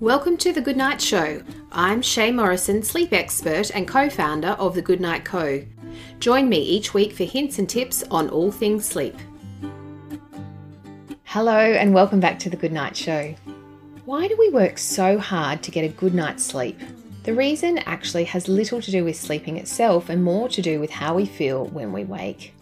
Welcome to the Goodnight Show. I'm Shea Morrison, sleep expert and co founder of the Goodnight Co. Join me each week for hints and tips on all things sleep. Hello, and welcome back to the Goodnight Show. Why do we work so hard to get a good night's sleep? The reason actually has little to do with sleeping itself and more to do with how we feel when we wake.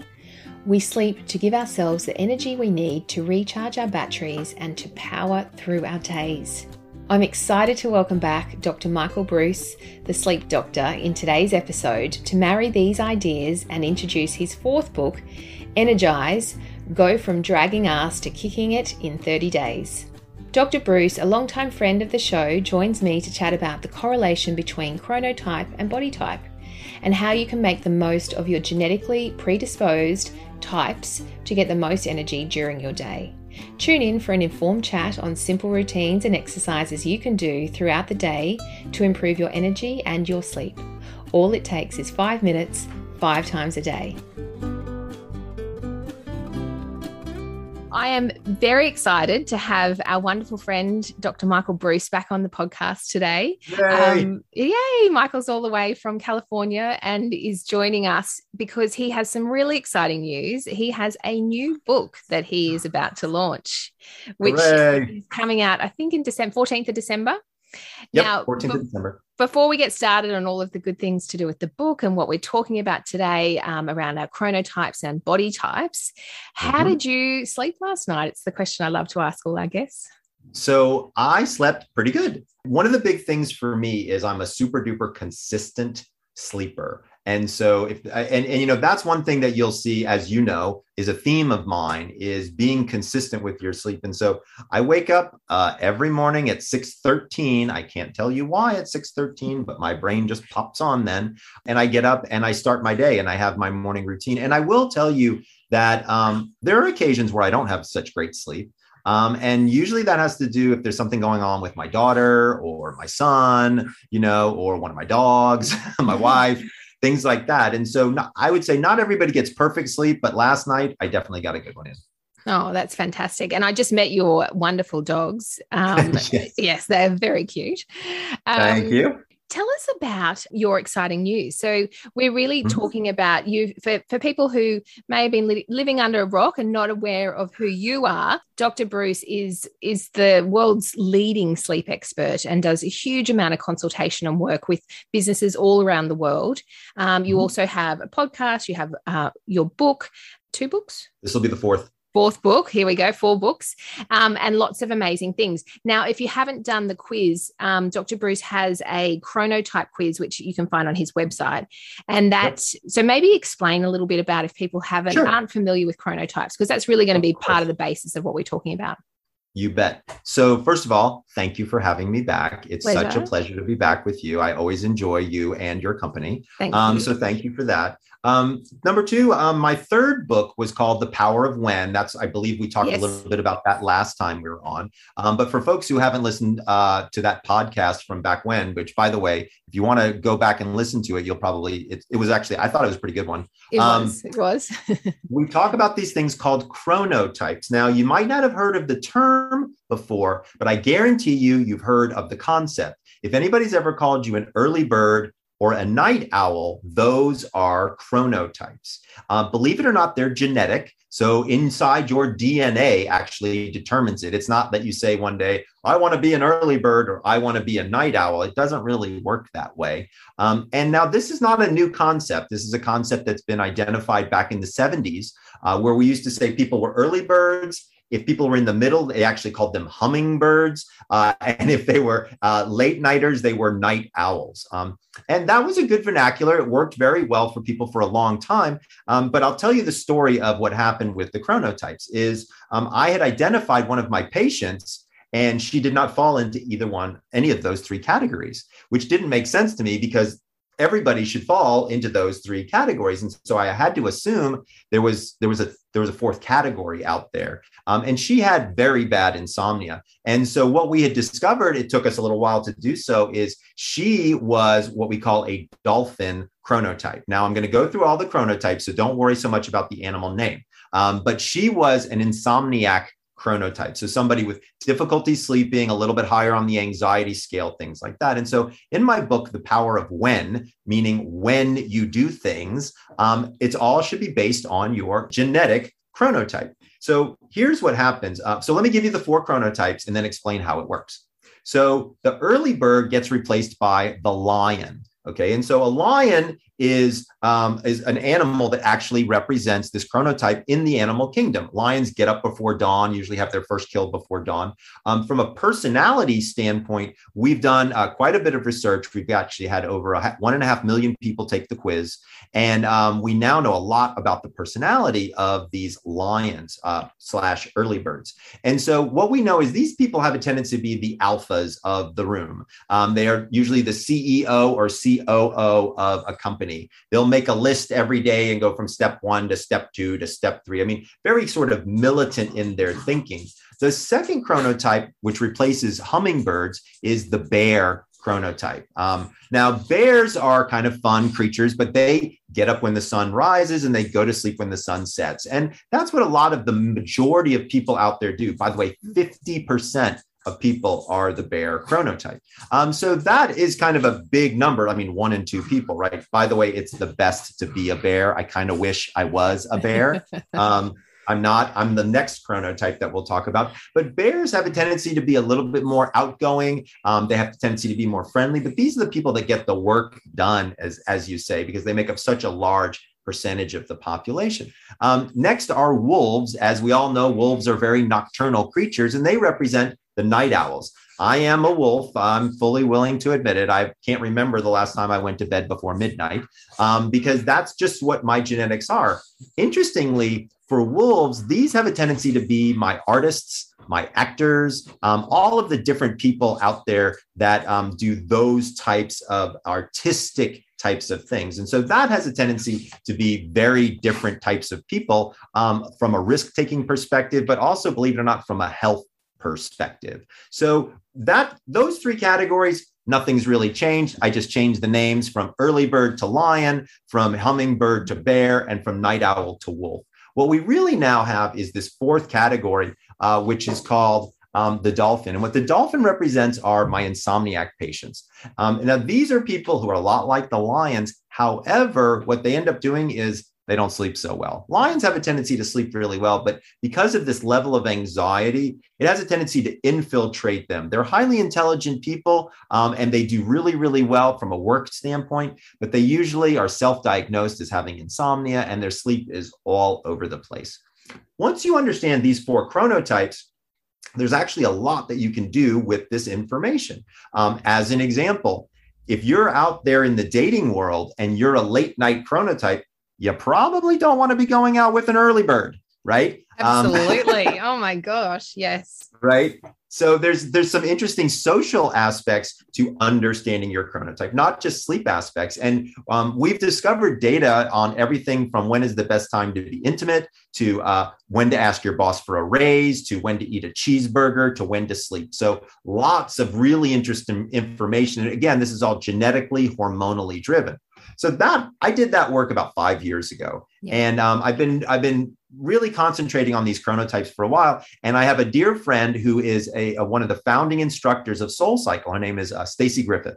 We sleep to give ourselves the energy we need to recharge our batteries and to power through our days. I'm excited to welcome back Dr. Michael Breus, the sleep doctor, in today's episode to marry these ideas and introduce his fourth book, Energize Go from Dragging Ass to Kicking It in 30 Days. Dr. Breus, a longtime friend of the show, joins me to chat about the correlation between chronotype and body type and how you can make the most of your genetically predisposed types to get the most energy during your day. Tune in for an informed chat on simple routines and exercises you can do throughout the day to improve your energy and your sleep. All it takes is five minutes, five times a day. I am very excited to have our wonderful friend, Dr. Michael Breus, back on the podcast today. Yay. Um, yay! Michael's all the way from California and is joining us because he has some really exciting news. He has a new book that he is about to launch, which Hooray. is coming out, I think, in December, 14th of December. Yep, Now, 14th of December. Before we get started on all of the good things to do with the book and what we're talking about today um, around our chronotypes and body types, how Mhm. did you sleep last night? It's the question I love to ask all our guests. So I slept pretty good. One of the big things for me is I'm a super duper consistent sleeper. And so if and, and you know that's one thing that you'll see as you know is a theme of mine is being consistent with your sleep. And so I wake up uh, every morning at 6:13. I can't tell you why at 6:13, but my brain just pops on then. And I get up and I start my day and I have my morning routine. And I will tell you that um, there are occasions where I don't have such great sleep. Um, and usually that has to do if there's something going on with my daughter or my son, you know, or one of my dogs, my wife, things like that. And so not, I would say not everybody gets perfect sleep, but last night I definitely got a good one in. Oh, that's fantastic. And I just met your wonderful dogs. Um, Yes. yes. they're very cute. Um, Thank you. Tell us about your exciting news. So, we're really Mhm. talking about you for, for people who may have been li- living under a rock and not aware of who you are. Dr. Breus is is the world's leading sleep expert and does a huge amount of consultation and work with businesses all around the world. Um, you Mhm. also have a podcast. You have uh, your book, two books This will be the fourth. Fourth book. Here we go, four books, um, and lots of amazing things. Now, if you haven't done the quiz, um, Dr. Breus has a chronotype quiz, which you can find on his website. And that, so maybe explain a little bit about if people haven't Sure. aren't familiar with chronotypes, because that's really going to be part of the basis of what we're talking about. You bet. So, first of all, thank you for having me back. It's such a pleasure to be back with you. I always enjoy you and your company. Thank Um, you. so thank you for that. Um, number two, um, my third book was called The Power of When. That's, I believe, we talked Yes. a little bit about that last time we were on. Um, but for folks who haven't listened uh, to that podcast from back when, which, by the way, if you want to go back and listen to it, you'll probably it, it was actually I thought it was a pretty good one. it um, was. It was. We talk about these things called chronotypes. Now, you might not have heard of the term before, but I guarantee you, you've heard of the concept. If anybody's ever called you an early bird or a night owl, those are chronotypes. Uh, believe it or not, they're genetic. So inside your DNA actually determines it. It's not that you say one day, I want to be an early bird or I want to be a night owl. It doesn't really work that way. Um, and now this is not a new concept. This is a concept that's been identified back in the 70s, uh, where we used to say people were early birds. If people were in the middle, they actually called them hummingbirds. Uh, and if they were uh, late nighters, they were night owls. Um, and that was a good vernacular. It worked very well for people for a long time. Um, but I'll tell you the story of what happened with the chronotypes is um, I had identified one of my patients and she did not fall into either one, any of those three categories, which didn't make sense to me because everybody should fall into those three categories. And so I had to assume there was there was a there was a fourth category out there. Um, and she had very bad insomnia. And so what we had discovered, it took us a little while to do so, is she was what we call a dolphin chronotype. Now I'm going to go through all the chronotypes, so don't worry so much about the animal name. Um, but she was an insomniac chronotype. So somebody with difficulty sleeping, a little bit higher on the anxiety scale, things like that. And so in my book, The Power of When, meaning when you do things, um, it's all should be based on your genetic chronotype. So here's what happens. Uh, so let me give you the four chronotypes and then explain how it works. So the early bird gets replaced by the lion. Okay, and so a lion is um, is an animal that actually represents this chronotype in the animal kingdom. Lions get up before dawn, usually have their first kill before dawn. Um, from a personality standpoint, we've done uh, quite a bit of research. We've actually had over a, one and a half million people take the quiz, and um, we now know a lot about the personality of these lions uh, slash early birds. And so what we know is these people have a tendency to be the alphas of the room. Um, they are usually the CEO or COO of a company. They'll make a list every day and go from step one to step two to step three. I mean, very sort of militant in their thinking. The second chronotype, which replaces hummingbirds, is the bear chronotype. Um, now, bears are kind of fun creatures, but they get up when the sun rises and they go to sleep when the sun sets. And that's what a lot of the majority of people out there do. By the way, 50% of people are the bear chronotype. Um, so that is kind of a big number. I mean, one in two people, right? By the way, it's the best to be a bear. I kind of wish I was a bear. Um, I'm not. I'm the next chronotype that we'll talk about. But bears have a tendency to be a little bit more outgoing. Um, they have a tendency to be more friendly. But these are the people that get the work done, as as you say, because they make up such a large percentage of the population. Um, next are wolves. As we all know, wolves are very nocturnal creatures, and they represent the night owls. I am a wolf. I'm fully willing to admit it. I can't remember the last time I went to bed before midnight um, because that's just what my genetics are. Interestingly, for wolves, these have a tendency to be my artists, my actors, um, all of the different people out there that um, do those types of artistic types of things. And so that has a tendency to be very different types of people um, from a risk taking perspective, but also, believe it or not, from a health perspective. So that those three categories, nothing's really changed. I just changed the names from early bird to lion, from hummingbird to bear, and from night owl to wolf. What we really now have is this fourth category, uh, which is called um, the dolphin. And what the dolphin represents are my insomniac patients. Um, now, these are people who are a lot like the lions. However, what they end up doing is they don't sleep so well. Lions have a tendency to sleep really well, but because of this level of anxiety, it has a tendency to infiltrate them. They're highly intelligent people um, and they do really, really well from a work standpoint, but they usually are self diagnosed as having insomnia and their sleep is all over the place. Once you understand these four chronotypes, there's actually a lot that you can do with this information. Um, as an example, if you're out there in the dating world and you're a late night chronotype, you probably don't want to be going out with an early bird, right? Um, Absolutely. Um, oh my gosh, yes. Right. So there's there's some interesting social aspects to understanding your chronotype, not just sleep aspects. And um, we've discovered data on everything from when is the best time to be intimate to uh, when to ask your boss for a raise to when to eat a cheeseburger to when to sleep. So lots of really interesting information. And again, this is all genetically, hormonally driven so that i did that work about five years ago yeah. and um, i've been i've been really concentrating on these chronotypes for a while and i have a dear friend who is a, a one of the founding instructors of SoulCycle her name is uh, stacey griffith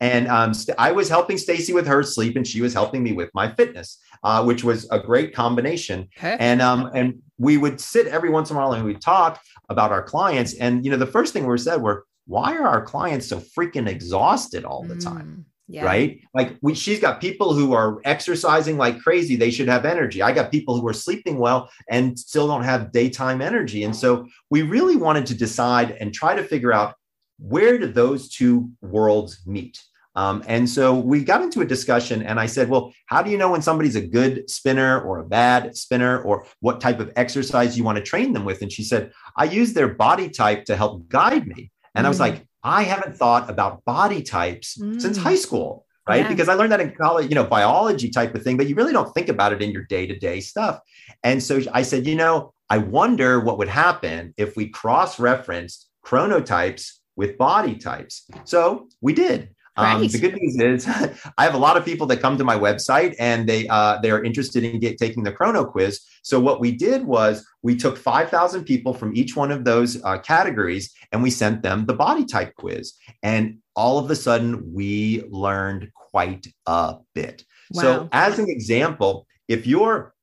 and um, st- I was helping Stacey with her sleep, and she was helping me with my fitness, uh, which was a great combination. Okay. And um, and we would sit every once in a while and we'd talk about our clients. And you know, the first thing we said were, "Why are our clients so freaking exhausted all the time?" Mm. Yeah. Right. Like we, she's got people who are exercising like crazy. They should have energy. I got people who are sleeping well and still don't have daytime energy. And so we really wanted to decide and try to figure out where do those two worlds meet? Um, and so we got into a discussion, and I said, Well, how do you know when somebody's a good spinner or a bad spinner, or what type of exercise you want to train them with? And she said, I use their body type to help guide me. And. I was mm. like, I haven't thought about body types mm. since high school, right? Yeah. Because I learned that in college, you know, biology type of thing, but you really don't think about it in your day to day stuff. And so I said, you know, I wonder what would happen if we cross referenced chronotypes with body types. So we did. Um, the good news is I have a lot of people that come to my website and they uh, they're interested in get, taking the chrono quiz. So what we did was we took 5,000 people from each one of those uh, categories and we sent them the body type quiz. And all of a sudden we learned quite a bit. Wow. So as an example, if you're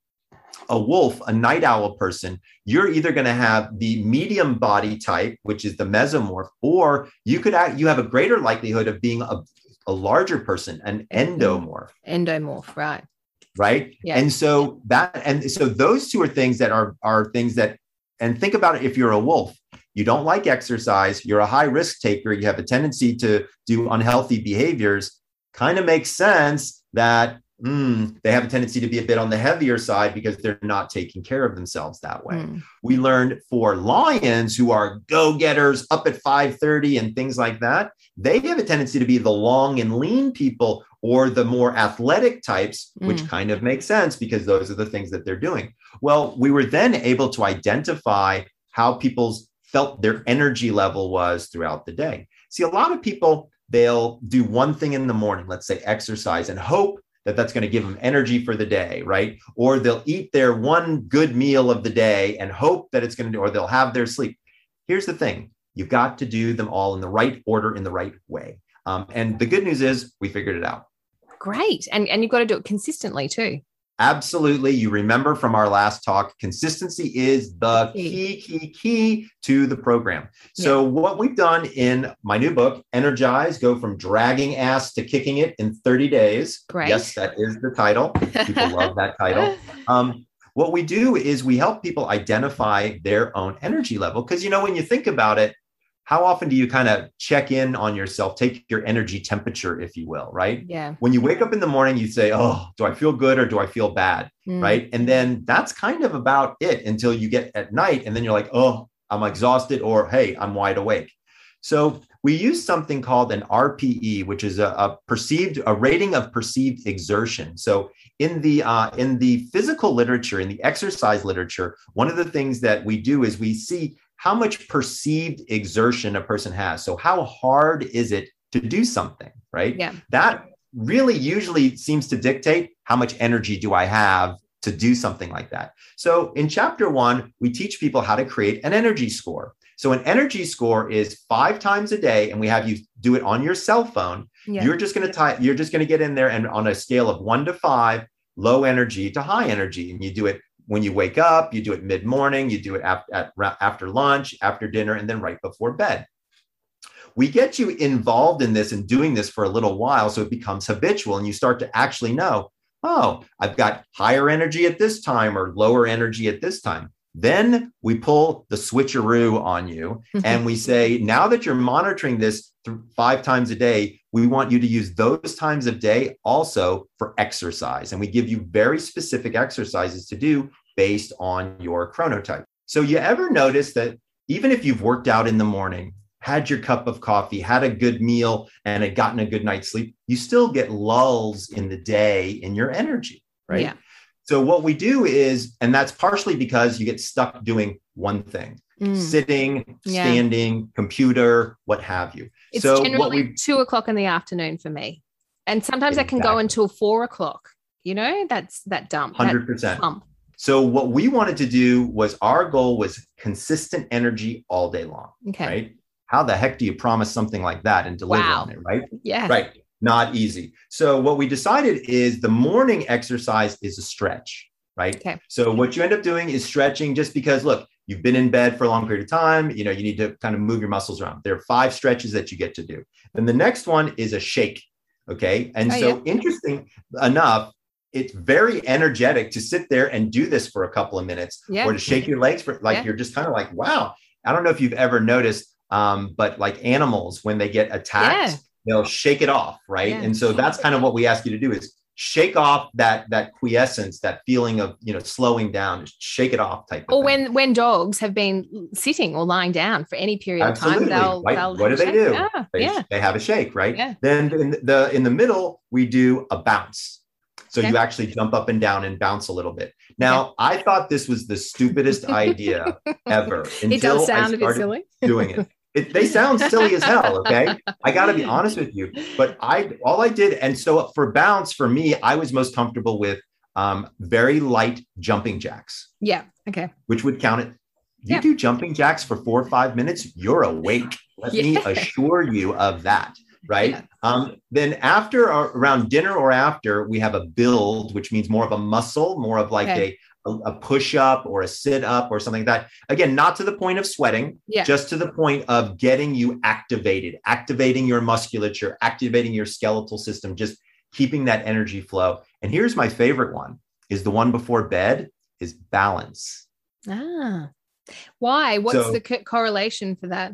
a wolf, a night owl person, you're either going to have the medium body type, which is the mesomorph, or you could act, you have a greater likelihood of being a, a larger person, an endomorph. Endomorph, right. Right. Yeah. And so that and so those two are things that are are things that and think about it if you're a wolf, you don't like exercise, you're a high risk taker, you have a tendency to do unhealthy behaviors, kind of makes sense that mm, they have a tendency to be a bit on the heavier side because they're not taking care of themselves that way. Mm. We learned for lions who are go-getters up at 5:30 and things like that, they have a tendency to be the long and lean people or the more athletic types, mm. which kind of makes sense because those are the things that they're doing. Well, we were then able to identify how people's felt their energy level was throughout the day. See, a lot of people they'll do one thing in the morning, let's say exercise, and hope that that's going to give them energy for the day, right? Or they'll eat their one good meal of the day and hope that it's going to do, or they'll have their sleep. Here's the thing you've got to do them all in the right order, in the right way. Um, and the good news is we figured it out. Great. And, and you've got to do it consistently too. Absolutely. You remember from our last talk, consistency is the key, key, key to the program. So, yeah. what we've done in my new book, Energize Go from Dragging Ass to Kicking It in 30 Days. Great. Yes, that is the title. People love that title. Um, what we do is we help people identify their own energy level. Because, you know, when you think about it, how often do you kind of check in on yourself, take your energy temperature, if you will, right? Yeah. When you wake up in the morning, you say, Oh, do I feel good or do I feel bad? Mm. Right. And then that's kind of about it until you get at night. And then you're like, Oh, I'm exhausted, or Hey, I'm wide awake. So we use something called an RPE, which is a, a perceived a rating of perceived exertion. So in the uh, in the physical literature, in the exercise literature, one of the things that we do is we see how much perceived exertion a person has. So, how hard is it to do something, right? Yeah. That really usually seems to dictate how much energy do I have to do something like that. So, in chapter one, we teach people how to create an energy score. So, an energy score is five times a day, and we have you do it on your cell phone. Yeah. You're just going to type, you're just going to get in there and on a scale of one to five, low energy to high energy, and you do it when you wake up, you do it mid morning, you do it at, at, after lunch, after dinner, and then right before bed. We get you involved in this and doing this for a little while so it becomes habitual and you start to actually know, oh, I've got higher energy at this time or lower energy at this time. Then we pull the switcheroo on you mm-hmm. and we say, now that you're monitoring this th- five times a day, we want you to use those times of day also for exercise. And we give you very specific exercises to do based on your chronotype. So, you ever notice that even if you've worked out in the morning, had your cup of coffee, had a good meal, and had gotten a good night's sleep, you still get lulls in the day in your energy, right? Yeah. So, what we do is, and that's partially because you get stuck doing one thing mm. sitting, yeah. standing, computer, what have you. It's so generally two o'clock in the afternoon for me. And sometimes exactly. I can go until four o'clock. You know, that's that dump. 100%. That so what we wanted to do was our goal was consistent energy all day long. Okay. Right. How the heck do you promise something like that and deliver wow. on it? Right. Yeah. Right. Not easy. So what we decided is the morning exercise is a stretch. Right. Okay. So what you end up doing is stretching just because look, you've been in bed for a long period of time, you know, you need to kind of move your muscles around. There are five stretches that you get to do. Then the next one is a shake. Okay. And oh, so yeah. interesting enough, it's very energetic to sit there and do this for a couple of minutes yeah. or to shake your legs for like yeah. you're just kind of like, wow. I don't know if you've ever noticed, um, but like animals, when they get attacked, they'll shake it off, right? And so that's kind of what we ask you to do is shake off that that quiescence that feeling of you know slowing down shake it off type of thing. or when when dogs have been sitting or lying down for any period Absolutely. of time they'll, right. they'll what do they do yeah. They, yeah. they have a shake right yeah. then in the in the middle we do a bounce so okay. you actually jump up and down and bounce a little bit now okay. i thought this was the stupidest idea ever until it does sound I started doing it it, they sound silly as hell. Okay. I got to be honest with you. But I, all I did, and so for bounce, for me, I was most comfortable with um, very light jumping jacks. Yeah. Okay. Which would count it. You yeah. do jumping jacks for four or five minutes, you're awake. Let yeah. me assure you of that. Right. Yeah. Um, then after or around dinner or after, we have a build, which means more of a muscle, more of like okay. a a push up or a sit up or something like that. Again, not to the point of sweating, yeah. just to the point of getting you activated, activating your musculature, activating your skeletal system, just keeping that energy flow. And here's my favorite one is the one before bed is balance. Ah. Why? What's so, the co- correlation for that?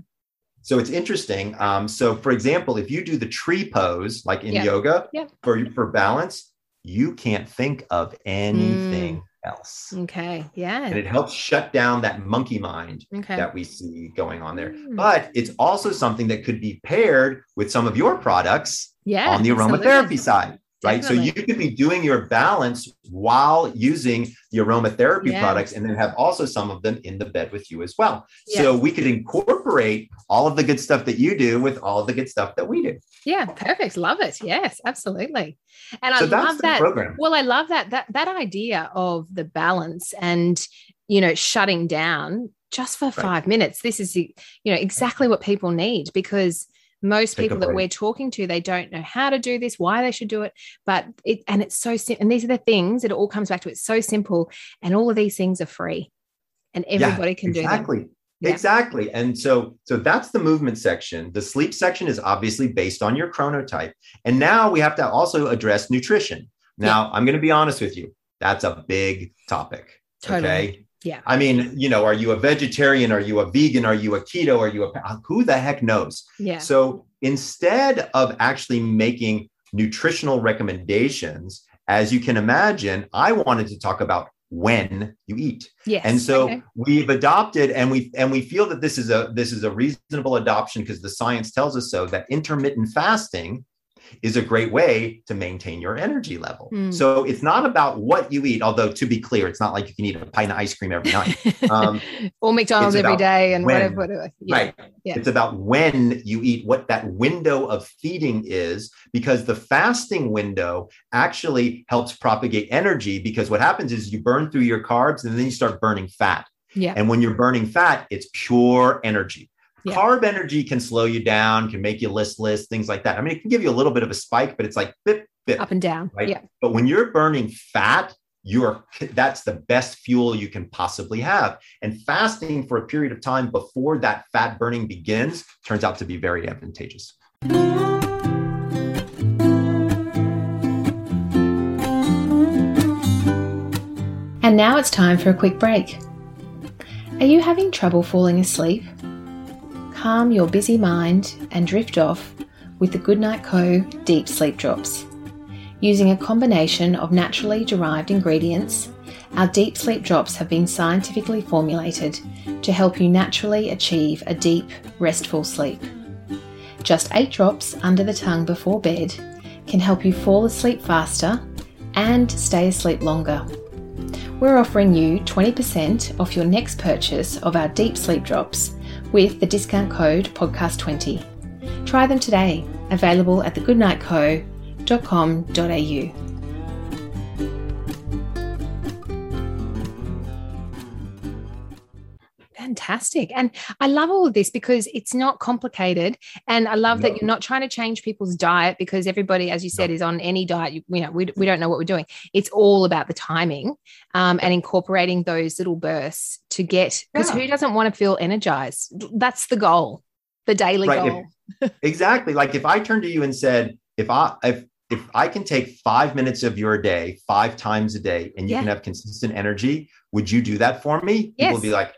So it's interesting. Um, so for example, if you do the tree pose like in yeah. yoga yeah. for for balance, you can't think of anything mm else. Okay. Yeah. And it helps shut down that monkey mind okay. that we see going on there. Mm. But it's also something that could be paired with some of your products yeah, on the aromatherapy absolutely. side right? Definitely. So you could be doing your balance while using the aromatherapy yes. products and then have also some of them in the bed with you as well. Yes. So we could incorporate all of the good stuff that you do with all of the good stuff that we do. Yeah, perfect. Love it. Yes, absolutely. And so I love that program. Well, I love that that that idea of the balance and you know shutting down just for 5 right. minutes. This is you know exactly what people need because most people that we're talking to they don't know how to do this why they should do it but it and it's so simple and these are the things it all comes back to. It's so simple and all of these things are free and everybody yeah, can do exactly. Yeah. exactly and so so that's the movement section. The sleep section is obviously based on your chronotype and now we have to also address nutrition. Now yeah. i'm going to be honest with you that's a big topic totally. okay yeah. I mean, you know, are you a vegetarian? Are you a vegan? Are you a keto? Are you a who the heck knows? Yeah. So instead of actually making nutritional recommendations, as you can imagine, I wanted to talk about when you eat. Yes. And so okay. we've adopted and we and we feel that this is a this is a reasonable adoption because the science tells us so that intermittent fasting is a great way to maintain your energy level. Mm. So it's not about what you eat, although to be clear, it's not like you can eat a pint of ice cream every night. Um, or McDonald's every day and when, whatever, whatever. Yeah. Right. Yeah. It's about when you eat, what that window of feeding is, because the fasting window actually helps propagate energy. Because what happens is you burn through your carbs and then you start burning fat. Yeah. And when you're burning fat, it's pure energy. Yeah. Carb energy can slow you down, can make you listless, things like that. I mean, it can give you a little bit of a spike, but it's like bip, bip, up and down. Right. Yeah. But when you're burning fat, you're that's the best fuel you can possibly have. And fasting for a period of time before that fat burning begins turns out to be very advantageous. And now it's time for a quick break. Are you having trouble falling asleep? Calm your busy mind and drift off with the Goodnight Co. Deep Sleep Drops. Using a combination of naturally derived ingredients, our Deep Sleep Drops have been scientifically formulated to help you naturally achieve a deep, restful sleep. Just 8 drops under the tongue before bed can help you fall asleep faster and stay asleep longer. We're offering you 20% off your next purchase of our Deep Sleep Drops with the discount code podcast20. Try them today, available at thegoodnightco.com.au. Fantastic. And I love all of this because it's not complicated. And I love no. that you're not trying to change people's diet because everybody, as you said, no. is on any diet. You, you, know, we, we don't know what we're doing. It's all about the timing um, and incorporating those little bursts to get, because yeah. who doesn't want to feel energized? That's the goal, the daily right. goal. If, exactly. Like if I turned to you and said, if I, if, if I can take five minutes of your day, five times a day, and you yeah. can have consistent energy, would you do that for me? Yes. People will be like,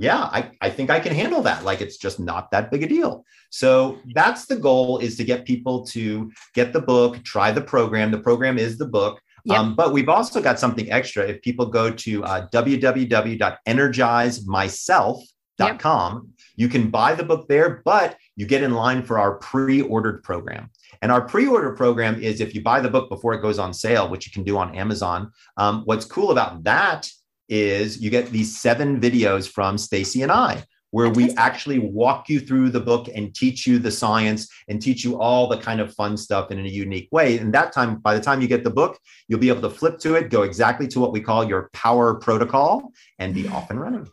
yeah, I, I think I can handle that. Like it's just not that big a deal. So that's the goal is to get people to get the book, try the program. The program is the book. Yep. Um, but we've also got something extra. If people go to uh, www.energizemyself.com, yep. you can buy the book there, but you get in line for our pre ordered program. And our pre order program is if you buy the book before it goes on sale, which you can do on Amazon. Um, what's cool about that is you get these seven videos from Stacey and I where we actually walk you through the book and teach you the science and teach you all the kind of fun stuff in a unique way. And that time, by the time you get the book, you'll be able to flip to it, go exactly to what we call your power protocol, and be off and running.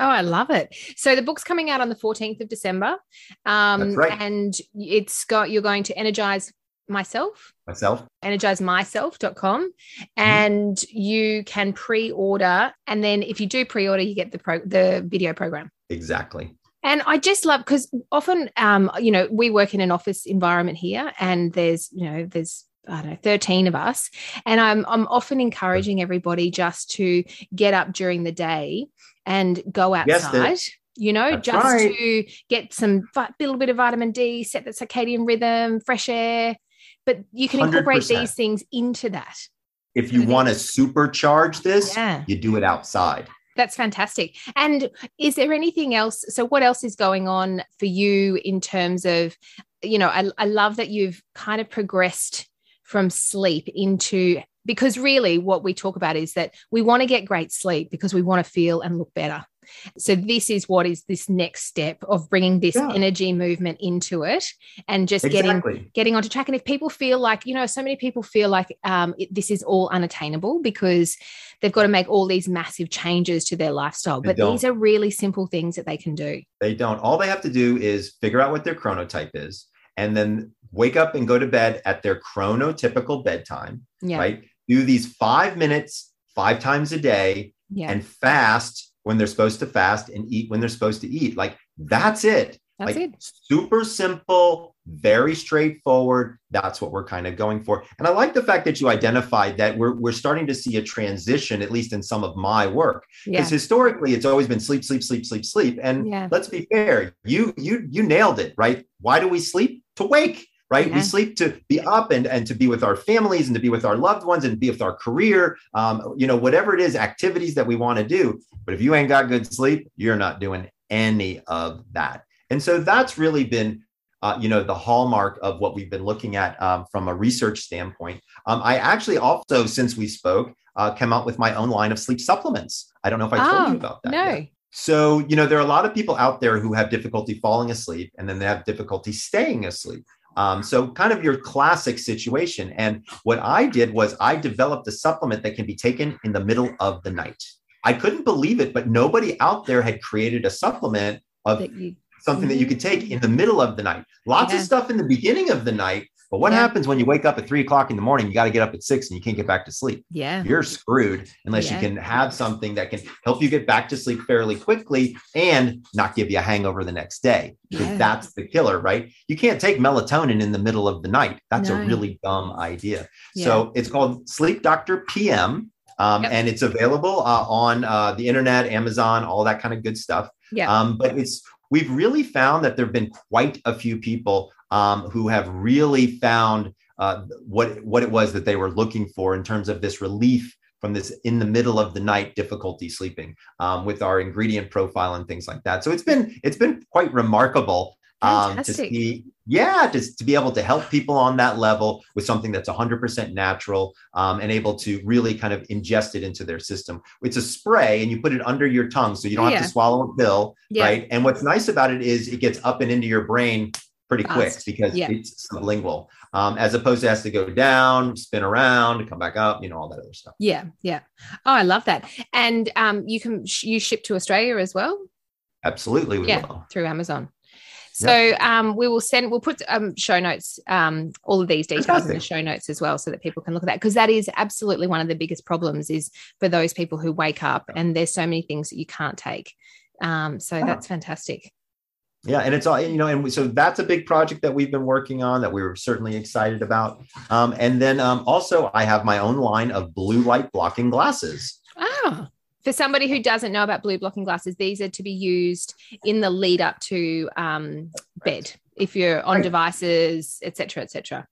Oh, I love it. So the book's coming out on the 14th of December. Um, right. And it's got, you're going to energize myself, Myself, energizemyself.com, Mm-hmm. and you can pre-order. And then if you do pre-order, you get the pro, the video program. exactly. And I just love because often, um, you know, we work in an office environment here, and there's, you know, there's I don't know, 13 of us. And I'm I'm often encouraging everybody just to get up during the day and go outside. You know, That's just right. to get some vi- little bit of vitamin D, set the circadian rhythm, fresh air. But you can incorporate 100%. these things into that. If you mm-hmm. want to supercharge this, Yeah. you do it outside. That's fantastic. And is there anything else? So, what else is going on for you in terms of, you know, I, I love that you've kind of progressed from sleep into, because really what we talk about is that we want to get great sleep because we want to feel and look better. So, this is what is this next step of bringing this Yeah. energy movement into it and just getting Exactly. getting onto track. And if people feel like, you know, so many people feel like um, it, this is all unattainable because they've got to make all these massive changes to their lifestyle. They But these are really simple things that they can do. They don't. All they have to do is figure out what their chronotype is and then wake up and go to bed at their chronotypical bedtime, Yeah. right? Do these five minutes, five times a day, Yeah. and fast when they're supposed to fast and eat when they're supposed to eat. Like that's it. That's like it. super simple, very straightforward. That's what we're kind of going for. And I like the fact that you identified that we're we're starting to see a transition, at least in some of my work. Yeah. Because historically it's always been sleep, sleep, sleep, sleep, sleep. And Yeah. let's be fair, you you you nailed it, right? Why do we sleep? To wake. Right. Yeah. We sleep to be up and, and to be with our families and to be with our loved ones and be with our career. Um, you know, whatever it is, activities that we want to do. But if you ain't got good sleep, you're not doing any of that. And so that's really been, uh, you know, the hallmark of what we've been looking at um, from a research standpoint. Um, I actually also, since we spoke, uh, came out with my own line of sleep supplements. I don't know if I told Oh, you about that. no. yet. So, you know, there are a lot of people out there who have difficulty falling asleep and then they have difficulty staying asleep. Um, so, kind of your classic situation. And what I did was I developed a supplement that can be taken in the middle of the night. I couldn't believe it, but nobody out there had created a supplement of That you- something that you could take in the middle of the night. Lots Yeah. of stuff in the beginning of the night. But what Yeah. happens when you wake up at three o'clock in the morning? You got to get up at six and you can't get back to sleep. yeah. You're screwed unless Yeah. you can have something that can help you get back to sleep fairly quickly and not give you a hangover the next day. Yeah. that's the killer, right? You can't take melatonin in the middle of the night. That's No. a really dumb idea. Yeah. So it's called Sleep Doctor PM. Um, Yep. And it's available uh, on uh, the internet, Amazon, all that kind of good stuff. Yeah. Um, but it's we've really found that there have been quite a few people um, who have really found uh, what what it was that they were looking for in terms of this relief from this in the middle of the night difficulty sleeping um, with our ingredient profile and things like that. So it's been it's been quite remarkable um, to see yeah to, to be able to help people on that level with something that's 100% natural um, and able to really kind of ingest it into their system it's a spray and you put it under your tongue so you don't have to swallow a pill Yeah. right and what's nice about it is it gets up and into your brain pretty quick because Yeah. it's sublingual um, as opposed to has to go down spin around come back up you know all that other stuff Yeah. Yeah. Oh, I love that. And um, you can sh- you ship to Australia as well. absolutely we yeah, will through Amazon. So um, we will send. We'll put um, show notes, um, all of these details in the show notes as well, so that people can look at that because that is absolutely one of the biggest problems is for those people who wake up and there's so many things that you can't take. Um, so Yeah. that's fantastic. Yeah, and it's all you know, and we, so that's a big project that we've been working on that we were certainly excited about. Um, and then um, also, I have my own line of blue light blocking glasses. Ah, for somebody who doesn't know about blue blocking glasses, these are to be used in the lead up to um, bed if you're on Right. devices, etc., etc.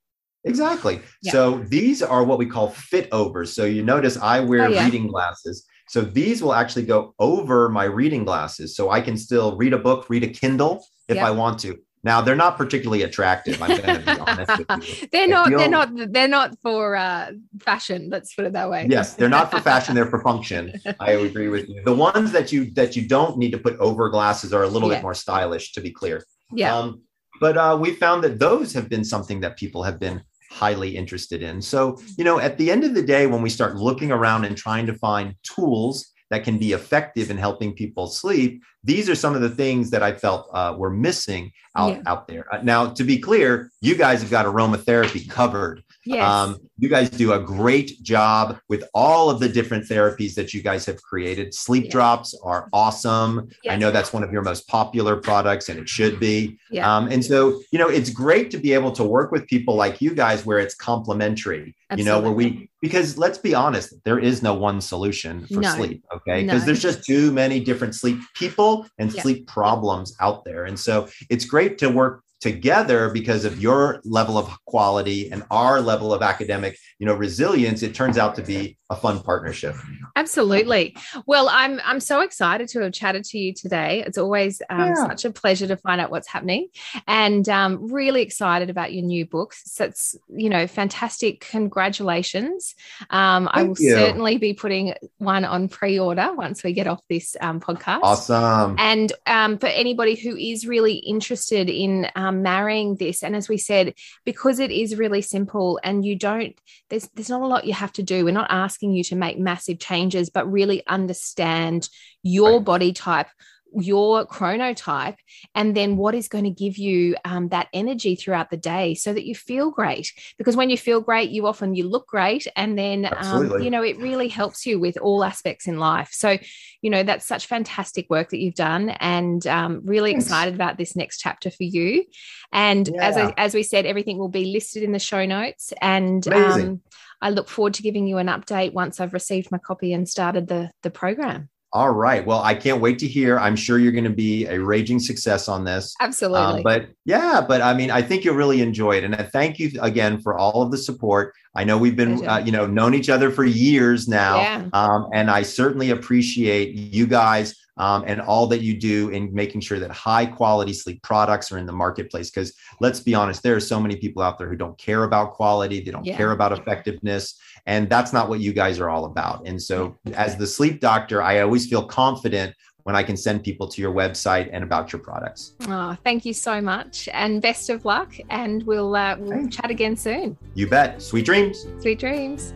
Exactly. Yeah. So these are what we call fit overs. So you notice I wear Oh, yeah. reading glasses. So these will actually go over my reading glasses, so I can still read a book, read a Kindle if Yeah. I want to. Now they're not particularly attractive. I'm going to be honest with you. they're not. Feel, they're not. They're not for uh, fashion. Let's put it that way. Yes, they're not for fashion. They're for function. I agree with you. The ones that you that you don't need to put over glasses are a little yeah. bit more stylish. To be clear. Yeah. Um, but uh, we found that those have been something that people have been highly interested in. So, you know, at the end of the day, when we start looking around and trying to find tools that can be effective in helping people sleep, these are some of the things that I felt uh, were missing out, yeah. out there. Uh, now, to be clear, you guys have got aromatherapy covered. Yes. Um, you guys do a great job with all of the different therapies that you guys have created. Sleep drops are awesome. Yes. I know that's one of your most popular products, and it should be. Yeah. Um, and so, you know, it's great to be able to work with people like you guys where it's complementary, Absolutely. you know, where we, because let's be honest, there is no one solution for no. sleep. Okay. Because no. there's just too many different sleep people and yeah. sleep problems out there. And so it's great to work together because of your level of quality and our level of academic you know resilience it turns out to be a fun partnership absolutely well i'm i'm so excited to have chatted to you today it's always um, yeah. such a pleasure to find out what's happening and um, really excited about your new book so it's you know fantastic congratulations um, i will you. certainly be putting one on pre-order once we get off this um, podcast awesome and um, for anybody who is really interested in um, marrying this. And as we said, because it is really simple and you don't, there's there's not a lot you have to do. We're not asking you to make massive changes, but really understand your right. body type your chronotype and then what is going to give you um, that energy throughout the day so that you feel great because when you feel great you often you look great and then um, you know it really helps you with all aspects in life so you know that's such fantastic work that you've done and um, really Thanks. excited about this next chapter for you and yeah. as I, as we said everything will be listed in the show notes and um, I look forward to giving you an update once I've received my copy and started the the program. All right. Well, I can't wait to hear. I'm sure you're going to be a raging success on this. Absolutely. Um, but yeah, but I mean, I think you'll really enjoy it. And I thank you again for all of the support. I know we've been, uh, you know, known each other for years now. Yeah. Um, and I certainly appreciate you guys um, and all that you do in making sure that high quality sleep products are in the marketplace. Because let's be honest, there are so many people out there who don't care about quality, they don't yeah. care about effectiveness. And that's not what you guys are all about. And so, as the sleep doctor, I always feel confident when I can send people to your website and about your products. Oh, thank you so much, and best of luck. And we'll uh, we'll chat again soon. You bet. Sweet dreams. Sweet dreams.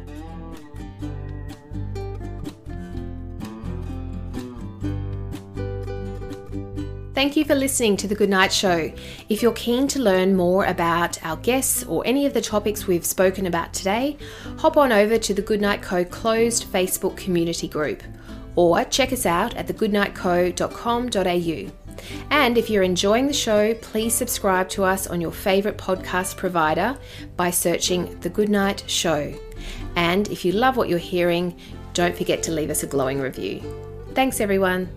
Thank you for listening to The Goodnight Show. If you're keen to learn more about our guests or any of the topics we've spoken about today, hop on over to the Goodnight Co closed Facebook community group or check us out at thegoodnightco.com.au. And if you're enjoying the show, please subscribe to us on your favourite podcast provider by searching The Goodnight Show. And if you love what you're hearing, don't forget to leave us a glowing review. Thanks, everyone.